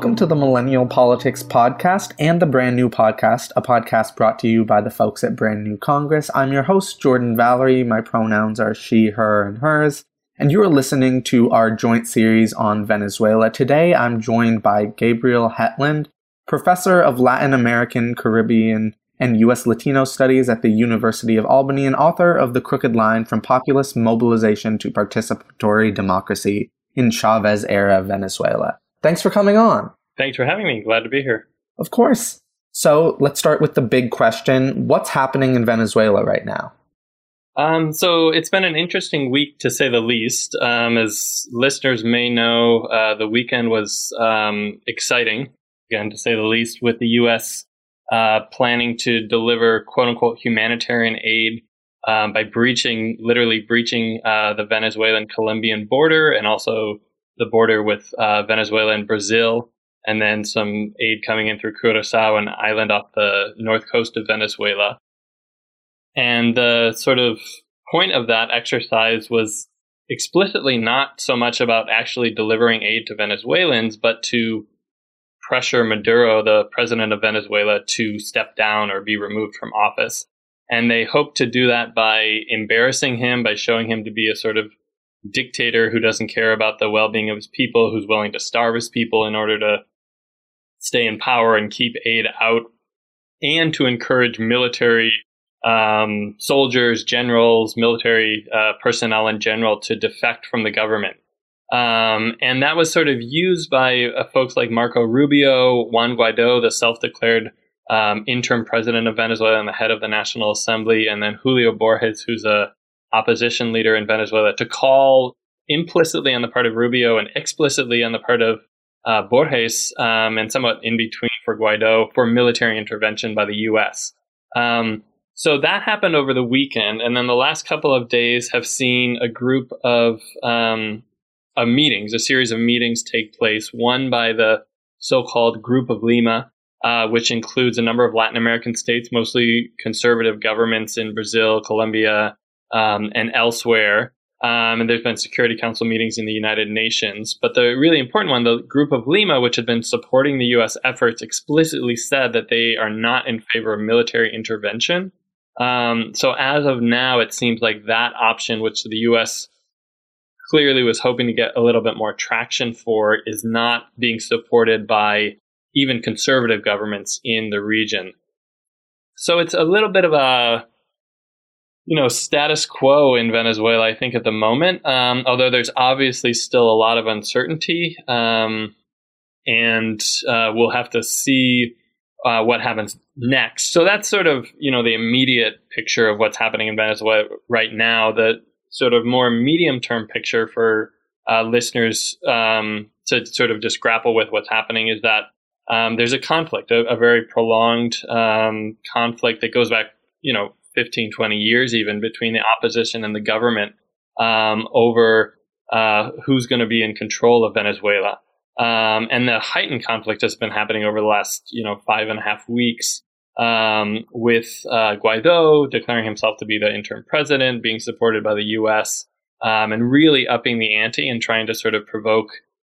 Welcome to the Millennial Politics Podcast and the Brand New Podcast, a podcast brought to you by the folks at Brand New Congress. I'm your host, Jordan Valerie. My pronouns are she, her, and hers. And you are listening to our joint series on Venezuela. Today, I'm joined by Gabriel Hetland, professor of Latin American, Caribbean, and U.S. Latino Studies at the University of Albany and author of The Crooked Line From Populist Mobilization to Participatory Democracy in Chavez Era Venezuela. Thanks for coming on. Thanks for having me. Glad to be here. Of course. So let's start with the big question What's happening in Venezuela right now? Um, so it's been an interesting week to say the least. Um, as listeners may know, uh, the weekend was um, exciting, again, to say the least, with the U.S. Uh, planning to deliver quote unquote humanitarian aid um, by breaching, literally breaching uh, the Venezuelan Colombian border and also the border with uh, Venezuela and Brazil, and then some aid coming in through Curacao, an island off the north coast of Venezuela. And the sort of point of that exercise was explicitly not so much about actually delivering aid to Venezuelans, but to pressure Maduro, the president of Venezuela, to step down or be removed from office. And they hoped to do that by embarrassing him, by showing him to be a sort of dictator who doesn't care about the well being of his people, who's willing to starve his people in order to stay in power and keep aid out, and to encourage military um, soldiers, generals, military uh, personnel in general to defect from the government. Um, and that was sort of used by uh, folks like Marco Rubio, Juan Guaido, the self declared um, interim president of Venezuela and the head of the National Assembly, and then Julio Borges, who's a opposition leader in Venezuela, to call implicitly on the part of Rubio and explicitly on the part of uh, Borges, um, and somewhat in between for Guaido, for military intervention by the U.S. Um, so that happened over the weekend, and then the last couple of days have seen a group of, um, meetings, a series of meetings take place. One by the so-called Group of Lima, uh, which includes a number of Latin American states, mostly conservative governments in Brazil, Colombia, um, and elsewhere. Um, and there's been Security Council meetings in the United Nations. But the really important one, the Group of Lima, which had been supporting the U.S. efforts, explicitly said that they are not in favor of military intervention. Um, so as of now, it seems like that option, which the U.S. clearly was hoping to get a little bit more traction for, is not being supported by even conservative governments in the region. So it's a little bit of a you know status quo in Venezuela. I think at the moment, um, although there's obviously still a lot of uncertainty, um, and uh, we'll have to see uh, what happens next. So that's sort of you know the immediate picture of what's happening in Venezuela right now. The sort of more medium term picture for uh, listeners um, to sort of just grapple with what's happening is that um, there's a conflict, a, a very prolonged um, conflict that goes back, you know, 15, 20 years even between the opposition and the government um, over uh, who's going to be in control of Venezuela. Um, and the heightened conflict has been happening over the last, you know, five and a half weeks um, with uh, Guaido declaring himself to be the interim president, being supported by the U.S., um, and really upping the ante and trying to sort of provoke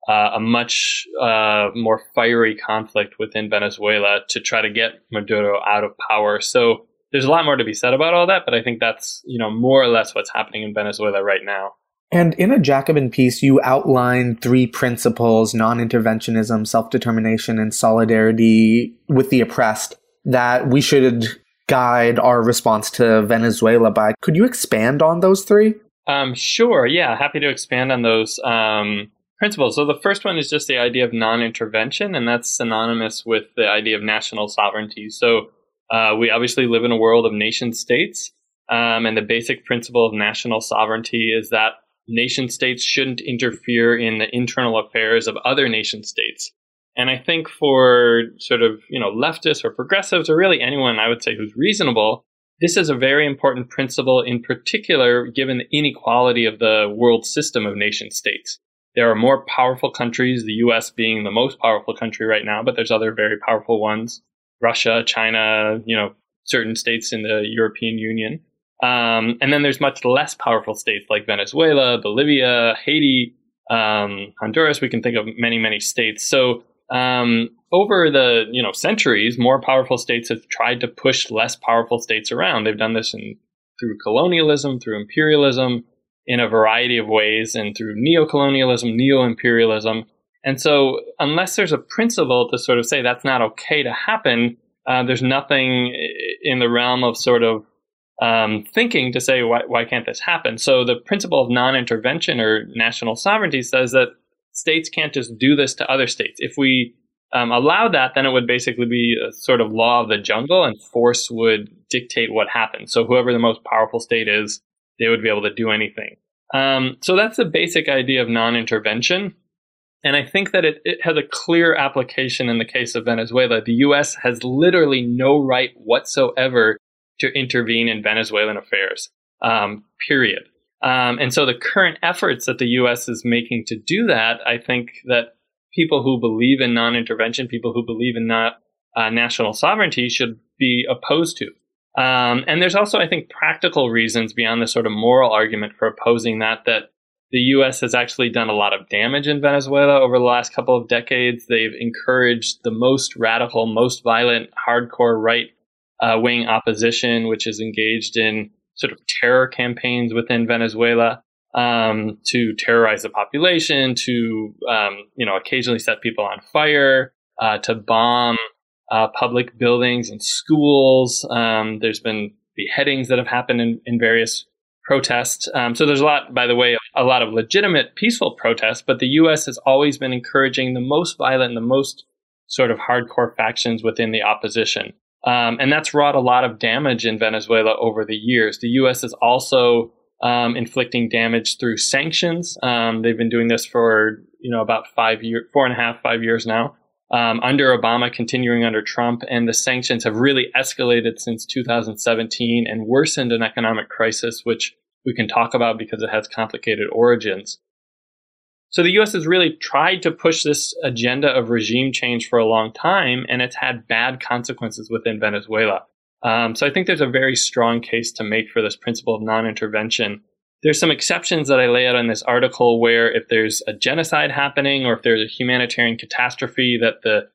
uh, a much uh, more fiery conflict within Venezuela to try to get Maduro out of power. So there's a lot more to be said about all that, but I think that's you know more or less what's happening in Venezuela right now. And in a Jacobin piece, you outline three principles non interventionism, self determination, and solidarity with the oppressed that we should guide our response to Venezuela by. Could you expand on those three? Um, sure. Yeah. Happy to expand on those um, principles. So the first one is just the idea of non intervention, and that's synonymous with the idea of national sovereignty. So uh, we obviously live in a world of nation states, um, and the basic principle of national sovereignty is that nation states shouldn't interfere in the internal affairs of other nation states. And I think for sort of you know leftists or progressives or really anyone I would say who's reasonable, this is a very important principle in particular given the inequality of the world system of nation states. There are more powerful countries, the US being the most powerful country right now, but there's other very powerful ones. Russia, China, you know, certain states in the European Union. Um, and then there's much less powerful states like Venezuela, Bolivia, Haiti, um, Honduras. We can think of many, many states. So um, over the you know centuries, more powerful states have tried to push less powerful states around. They've done this in, through colonialism, through imperialism, in a variety of ways, and through neocolonialism, neo-imperialism. And so, unless there's a principle to sort of say that's not okay to happen, uh, there's nothing in the realm of sort of um, thinking to say why, why can't this happen. So the principle of non-intervention or national sovereignty says that states can't just do this to other states. If we um, allow that, then it would basically be a sort of law of the jungle, and force would dictate what happens. So whoever the most powerful state is, they would be able to do anything. Um, so that's the basic idea of non-intervention. And I think that it, it has a clear application in the case of Venezuela. The U.S. has literally no right whatsoever to intervene in Venezuelan affairs, um, period. Um, and so the current efforts that the U.S. is making to do that, I think that people who believe in non-intervention, people who believe in not uh, national sovereignty, should be opposed to. Um, and there's also, I think, practical reasons beyond the sort of moral argument for opposing that. That the U.S. has actually done a lot of damage in Venezuela over the last couple of decades. They've encouraged the most radical, most violent, hardcore right uh, wing opposition, which is engaged in sort of terror campaigns within Venezuela um, to terrorize the population, to um, you know occasionally set people on fire, uh, to bomb uh, public buildings and schools. Um, there's been beheadings that have happened in, in various protests. Um, so there's a lot, by the way, a lot of legitimate peaceful protests. But the U.S. has always been encouraging the most violent, and the most sort of hardcore factions within the opposition. Um, and that's wrought a lot of damage in Venezuela over the years. The U.S. is also um, inflicting damage through sanctions. Um, they've been doing this for you know about five years, four and a half, five years now. Um, under Obama, continuing under Trump, and the sanctions have really escalated since 2017 and worsened an economic crisis, which we can talk about because it has complicated origins. So the US has really tried to push this agenda of regime change for a long time, and it's had bad consequences within Venezuela. Um, so I think there's a very strong case to make for this principle of non intervention. There's some exceptions that I lay out in this article where if there's a genocide happening or if there's a humanitarian catastrophe that the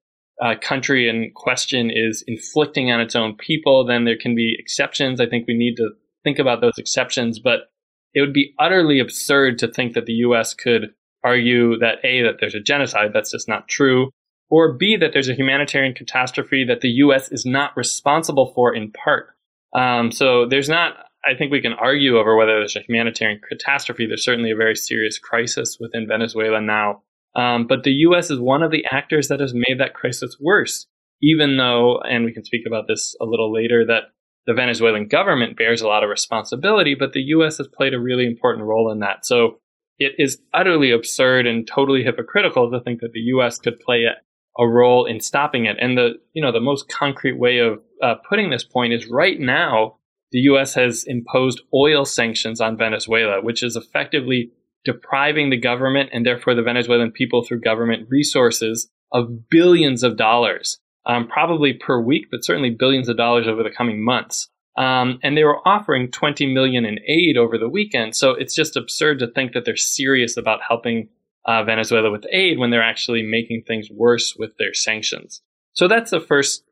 uh, country in question is inflicting on its own people, then there can be exceptions. I think we need to think about those exceptions, but it would be utterly absurd to think that the U.S. could argue that A, that there's a genocide, that's just not true, or B, that there's a humanitarian catastrophe that the U.S. is not responsible for in part. Um, so there's not, I think we can argue over whether there's a humanitarian catastrophe. There's certainly a very serious crisis within Venezuela now. Um, but the U.S. is one of the actors that has made that crisis worse, even though, and we can speak about this a little later, that the Venezuelan government bears a lot of responsibility, but the U.S. has played a really important role in that. So it is utterly absurd and totally hypocritical to think that the U.S. could play a, a role in stopping it. And the you know the most concrete way of uh, putting this point is right now the U.S. has imposed oil sanctions on Venezuela, which is effectively depriving the government and therefore the Venezuelan people through government resources of billions of dollars, um, probably per week, but certainly billions of dollars over the coming months. Um, and they were offering 20 million in aid over the weekend. So it's just absurd to think that they're serious about helping uh, Venezuela with aid when they're actually making things worse with their sanctions. So that's the first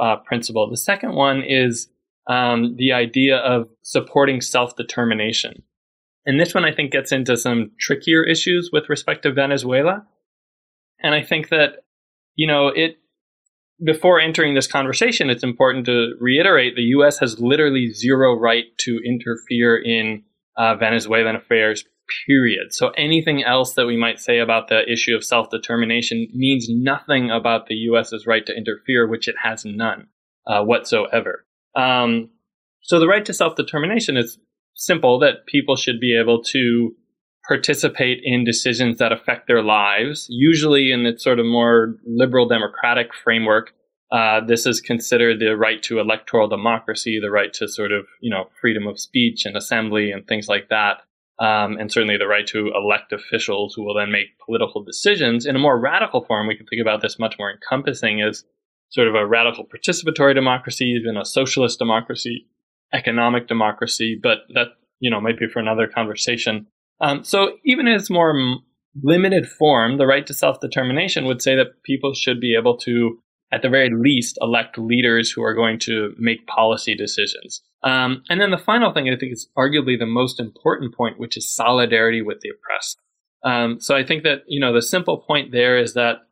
uh, principle. The second one is um, the idea of supporting self determination. And this one I think gets into some trickier issues with respect to Venezuela. And I think that, you know, it before entering this conversation, it's important to reiterate the U.S. has literally zero right to interfere in uh, Venezuelan affairs, period. So anything else that we might say about the issue of self determination means nothing about the U.S.'s right to interfere, which it has none uh, whatsoever. Um, so the right to self determination is simple that people should be able to participate in decisions that affect their lives, usually in the sort of more liberal democratic framework. Uh, this is considered the right to electoral democracy, the right to sort of, you know, freedom of speech and assembly and things like that. Um, and certainly the right to elect officials who will then make political decisions. In a more radical form, we can think about this much more encompassing as sort of a radical participatory democracy, even a socialist democracy, economic democracy, but that, you know, might be for another conversation. Um, so even in its more limited form, the right to self determination would say that people should be able to, at the very least, elect leaders who are going to make policy decisions. Um, and then the final thing I think is arguably the most important point, which is solidarity with the oppressed. Um, so I think that, you know, the simple point there is that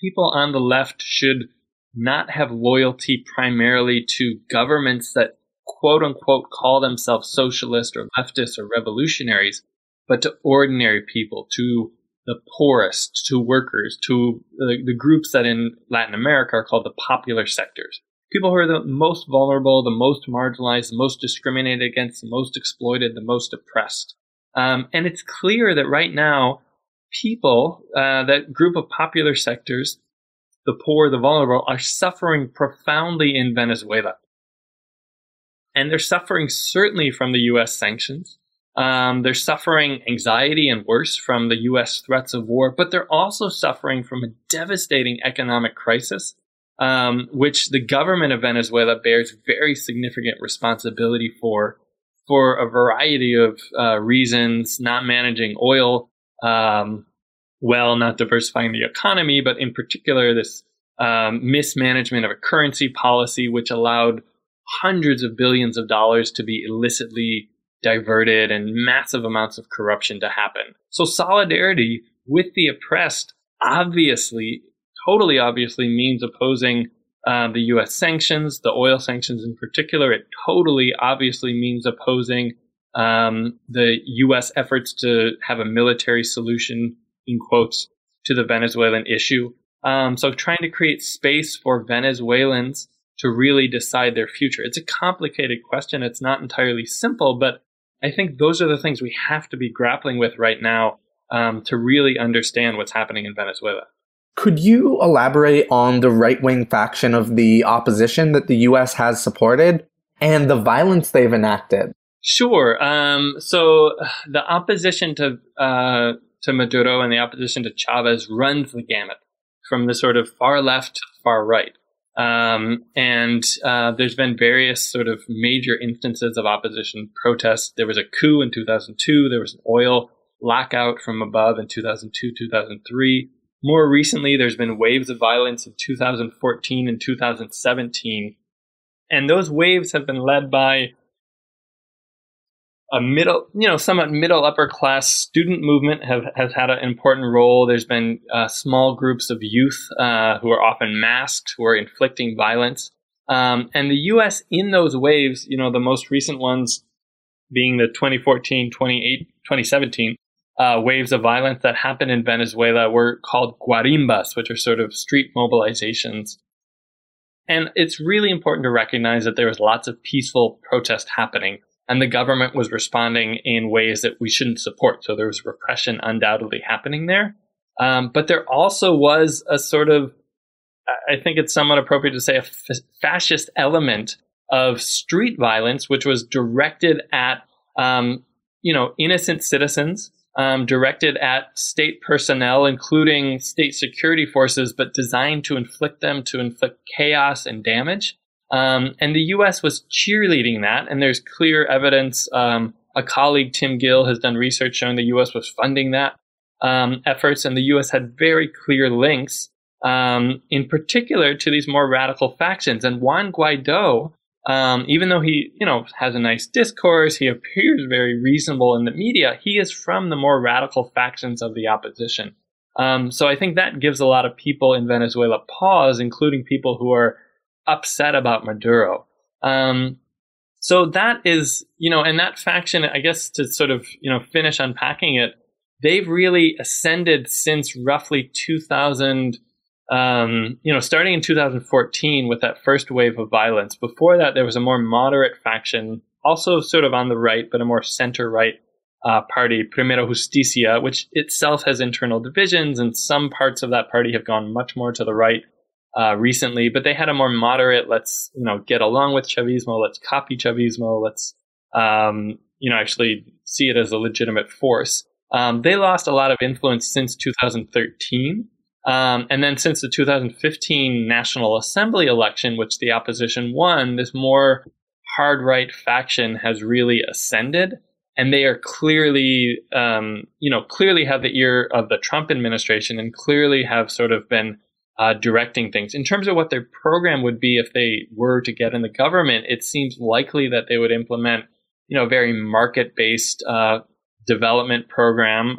people on the left should not have loyalty primarily to governments that quote unquote call themselves socialist or leftist or revolutionaries, but to ordinary people, to the poorest, to workers, to the, the, groups that in Latin America are called the popular sectors. People who are the most vulnerable, the most marginalized, the most discriminated against, the most exploited, the most oppressed. Um, and it's clear that right now, people, uh, that group of popular sectors, the poor, the vulnerable, are suffering profoundly in Venezuela. And they're suffering certainly from the US sanctions. Um, they're suffering anxiety and worse from the US threats of war, but they're also suffering from a devastating economic crisis, um, which the government of Venezuela bears very significant responsibility for, for a variety of uh, reasons, not managing oil um, well, not diversifying the economy, but in particular, this um, mismanagement of a currency policy, which allowed hundreds of billions of dollars to be illicitly diverted and massive amounts of corruption to happen. So solidarity with the oppressed obviously, totally obviously means opposing uh, the U.S. sanctions, the oil sanctions in particular. It totally obviously means opposing um, the U.S. efforts to have a military solution, in quotes, to the Venezuelan issue. Um, so trying to create space for Venezuelans to really decide their future. It's a complicated question. It's not entirely simple, but I think those are the things we have to be grappling with right now um, to really understand what's happening in Venezuela. Could you elaborate on the right wing faction of the opposition that the U.S. has supported and the violence they've enacted? Sure. Um, so the opposition to uh, to Maduro and the opposition to Chavez runs the gamut from the sort of far left to the far right. Um, and uh, there's been various sort of major instances of opposition protests. There was a coup in 2002. There was an oil lockout from above in 2002, 2003. More recently, there's been waves of violence in 2014 and 2017. And those waves have been led by a middle, you know, somewhat middle upper class student movement have has had an important role. There's been uh, small groups of youth uh, who are often masked, who are inflicting violence. Um, and the U.S. in those waves, you know, the most recent ones being the 2014, 2017 uh, waves of violence that happened in Venezuela were called guarimbas, which are sort of street mobilizations. And it's really important to recognize that there was lots of peaceful protest happening and the government was responding in ways that we shouldn't support. So there was repression undoubtedly happening there. Um, but there also was a sort of, I think it's somewhat appropriate to say, a f- fascist element of street violence, which was directed at, um, you know, innocent citizens, um, directed at state personnel, including state security forces, but designed to inflict them to inflict chaos and damage. Um, and the U.S. was cheerleading that, and there's clear evidence. Um, a colleague, Tim Gill, has done research showing the U.S. was funding that um, efforts, and the U.S. had very clear links, um, in particular, to these more radical factions. And Juan Guaido, um, even though he, you know, has a nice discourse, he appears very reasonable in the media. He is from the more radical factions of the opposition. Um, so I think that gives a lot of people in Venezuela pause, including people who are upset about Maduro. Um, so that is, you know, and that faction, I guess to sort of, you know, finish unpacking it, they've really ascended since roughly 2000, um, you know, starting in 2014 with that first wave of violence. Before that, there was a more moderate faction, also sort of on the right, but a more center right uh, party, Primera Justicia, which itself has internal divisions, and some parts of that party have gone much more to the right uh, recently, but they had a more moderate, let's, you know, get along with Chavismo, let's copy Chavismo, let's, um, you know, actually see it as a legitimate force. Um, they lost a lot of influence since 2013. Um, and then since the 2015 National Assembly election, which the opposition won, this more hard right faction has really ascended. and they are clearly, um, you know, clearly have the ear of the Trump administration and clearly have sort of been uh, directing things. In terms of what their program would be if they were to get in the government, it seems likely that they would implement, you know, a very market-based uh, development program,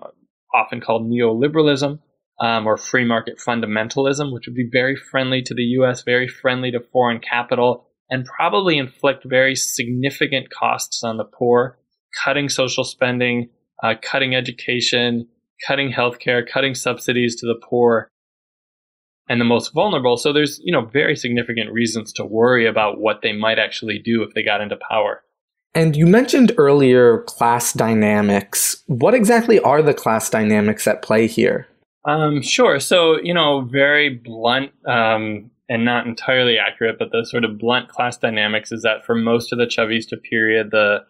often called neoliberalism um, or free market fundamentalism, which would be very friendly to the U.S., very friendly to foreign capital, and probably inflict very significant costs on the poor, cutting social spending, uh, cutting education, cutting healthcare, cutting subsidies to the poor and the most vulnerable. So there's, you know, very significant reasons to worry about what they might actually do if they got into power. And you mentioned earlier class dynamics. What exactly are the class dynamics at play here? Um, sure. So, you know, very blunt um, and not entirely accurate, but the sort of blunt class dynamics is that for most of the Chavista period, the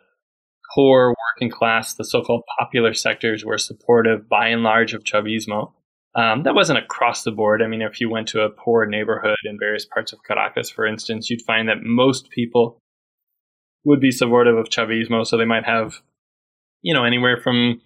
core working class, the so called popular sectors, were supportive by and large of Chavismo. Um, that wasn't across the board. I mean, if you went to a poor neighborhood in various parts of Caracas, for instance, you'd find that most people would be supportive of Chavismo. So they might have, you know, anywhere from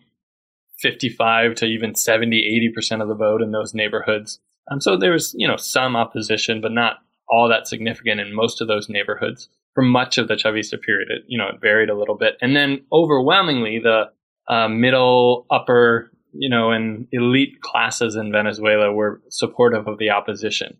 55 to even 70, 80% of the vote in those neighborhoods. Um, so there was, you know, some opposition, but not all that significant in most of those neighborhoods for much of the Chavista period. It, you know, it varied a little bit. And then overwhelmingly, the uh, middle, upper, you know, and elite classes in Venezuela were supportive of the opposition.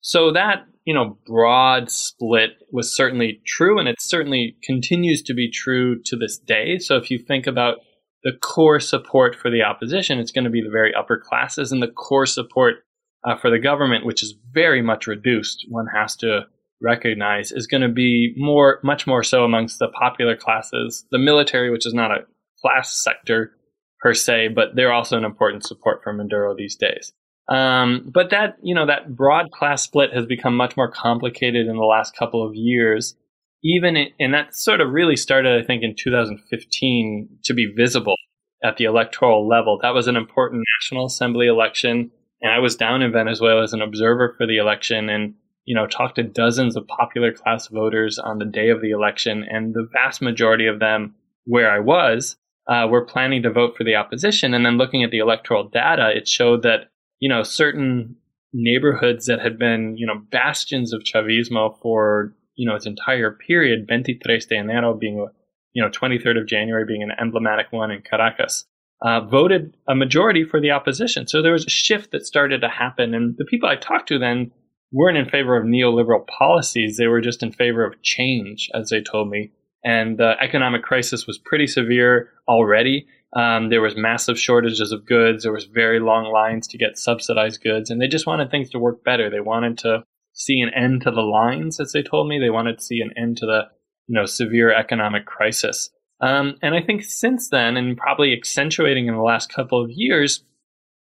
So that, you know, broad split was certainly true, and it certainly continues to be true to this day. So if you think about the core support for the opposition, it's going to be the very upper classes, and the core support uh, for the government, which is very much reduced, one has to recognize, is going to be more, much more so amongst the popular classes, the military, which is not a class sector per se, but they're also an important support for Maduro these days. Um, but that, you know, that broad class split has become much more complicated in the last couple of years. Even, in, and that sort of really started, I think, in 2015 to be visible at the electoral level. That was an important National Assembly election. And I was down in Venezuela as an observer for the election and, you know, talked to dozens of popular class voters on the day of the election. And the vast majority of them, where I was, uh, were planning to vote for the opposition. And then looking at the electoral data, it showed that, you know, certain neighborhoods that had been, you know, bastions of Chavismo for, you know, its entire period, 23 de enero being, you know, 23rd of January being an emblematic one in Caracas, uh, voted a majority for the opposition. So there was a shift that started to happen. And the people I talked to then weren't in favor of neoliberal policies. They were just in favor of change, as they told me and the economic crisis was pretty severe already. Um, there was massive shortages of goods. There was very long lines to get subsidized goods, and they just wanted things to work better. They wanted to see an end to the lines, as they told me. They wanted to see an end to the you know severe economic crisis. Um, and I think since then, and probably accentuating in the last couple of years,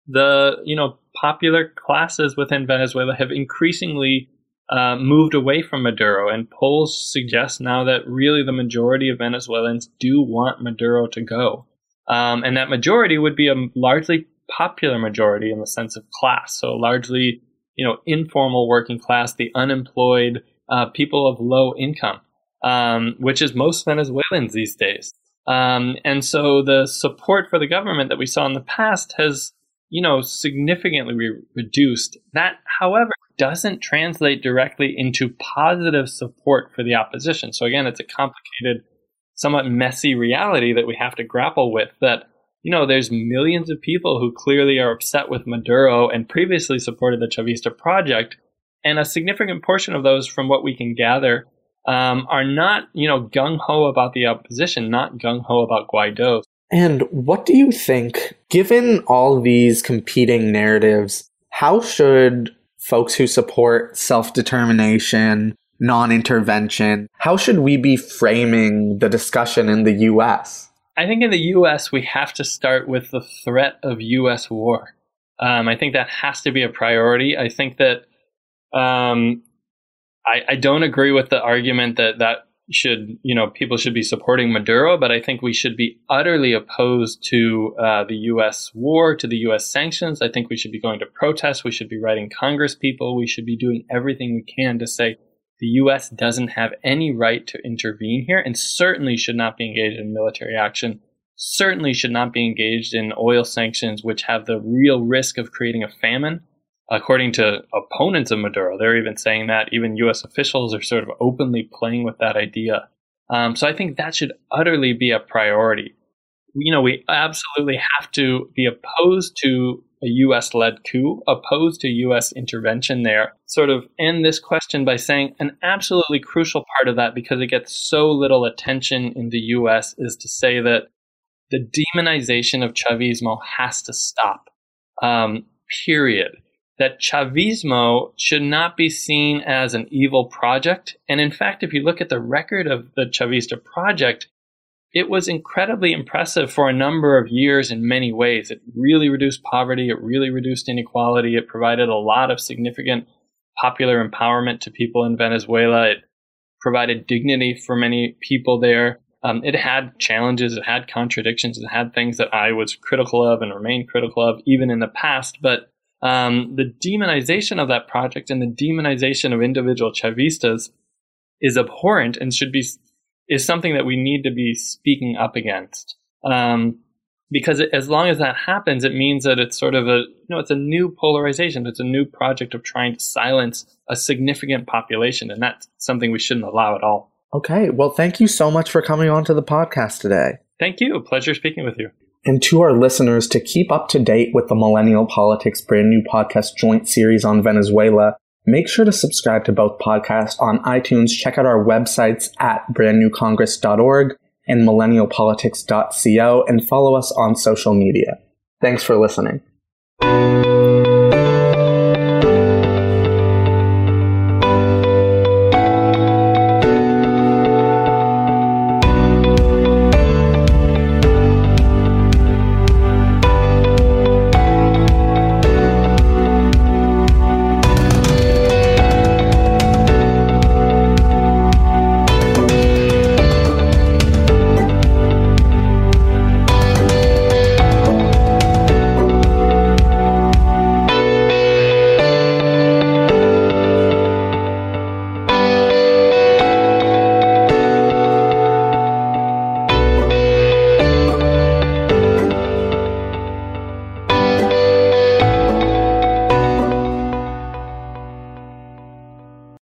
the you know popular classes within Venezuela have increasingly uh, moved away from Maduro, and polls suggest now that really the majority of Venezuelans do want Maduro to go. Um, and that majority would be a largely popular majority in the sense of class, so largely, you know, informal working class, the unemployed, uh, people of low income, um, which is most Venezuelans these days. Um, and so the support for the government that we saw in the past has, you know, significantly re- reduced. That, however, doesn't translate directly into positive support for the opposition. So again, it's a complicated, somewhat messy reality that we have to grapple with that you know, there's millions of people who clearly are upset with Maduro and previously supported the Chavista project. And a significant portion of those, from what we can gather, um, are not, you know, gung ho about the opposition, not gung ho about Guaido. And what do you think, given all these competing narratives, how should folks who support self determination, non intervention. How should we be framing the discussion in the US? I think in the US, we have to start with the threat of US war. Um, I think that has to be a priority. I think that um, I, I, don't agree with the argument that that should, you know, people should be supporting Maduro, but I think we should be utterly opposed to uh, the U.S. war, to the U.S. sanctions. I think we should be going to protests. We should be writing Congress people. We should be doing everything we can to say the U.S. doesn't have any right to intervene here and certainly should not be engaged in military action, certainly should not be engaged in oil sanctions, which have the real risk of creating a famine. According to opponents of Maduro, they're even saying that. Even U.S. officials are sort of openly playing with that idea. Um, so I think that should utterly be a priority. You know, we absolutely have to be opposed to a US led coup, opposed to US intervention there, sort of end this question by saying an absolutely crucial part of that, because it gets so little attention in the US, is to say that the demonization of Chavismo has to stop. Um, period. That Chavismo should not be seen as an evil project. And in fact, if you look at the record of the Chavista project, it was incredibly impressive for a number of years in many ways. It really reduced poverty, it really reduced inequality, it provided a lot of significant popular empowerment to people in Venezuela. It provided dignity for many people there. Um, it had challenges, it had contradictions, it had things that I was critical of and remain critical of even in the past. But um, the demonization of that project and the demonization of individual Chavistas is abhorrent and should be is something that we need to be speaking up against. Um, because it, as long as that happens, it means that it's sort of a, you know, it's a new polarization. It's a new project of trying to silence a significant population. And that's something we shouldn't allow at all. Okay. Well, thank you so much for coming on to the podcast today. Thank you. Pleasure speaking with you. And to our listeners, to keep up to date with the Millennial Politics brand new podcast joint series on Venezuela, Make sure to subscribe to both podcasts on iTunes. Check out our websites at brandnewcongress.org and millennialpolitics.co and follow us on social media. Thanks for listening.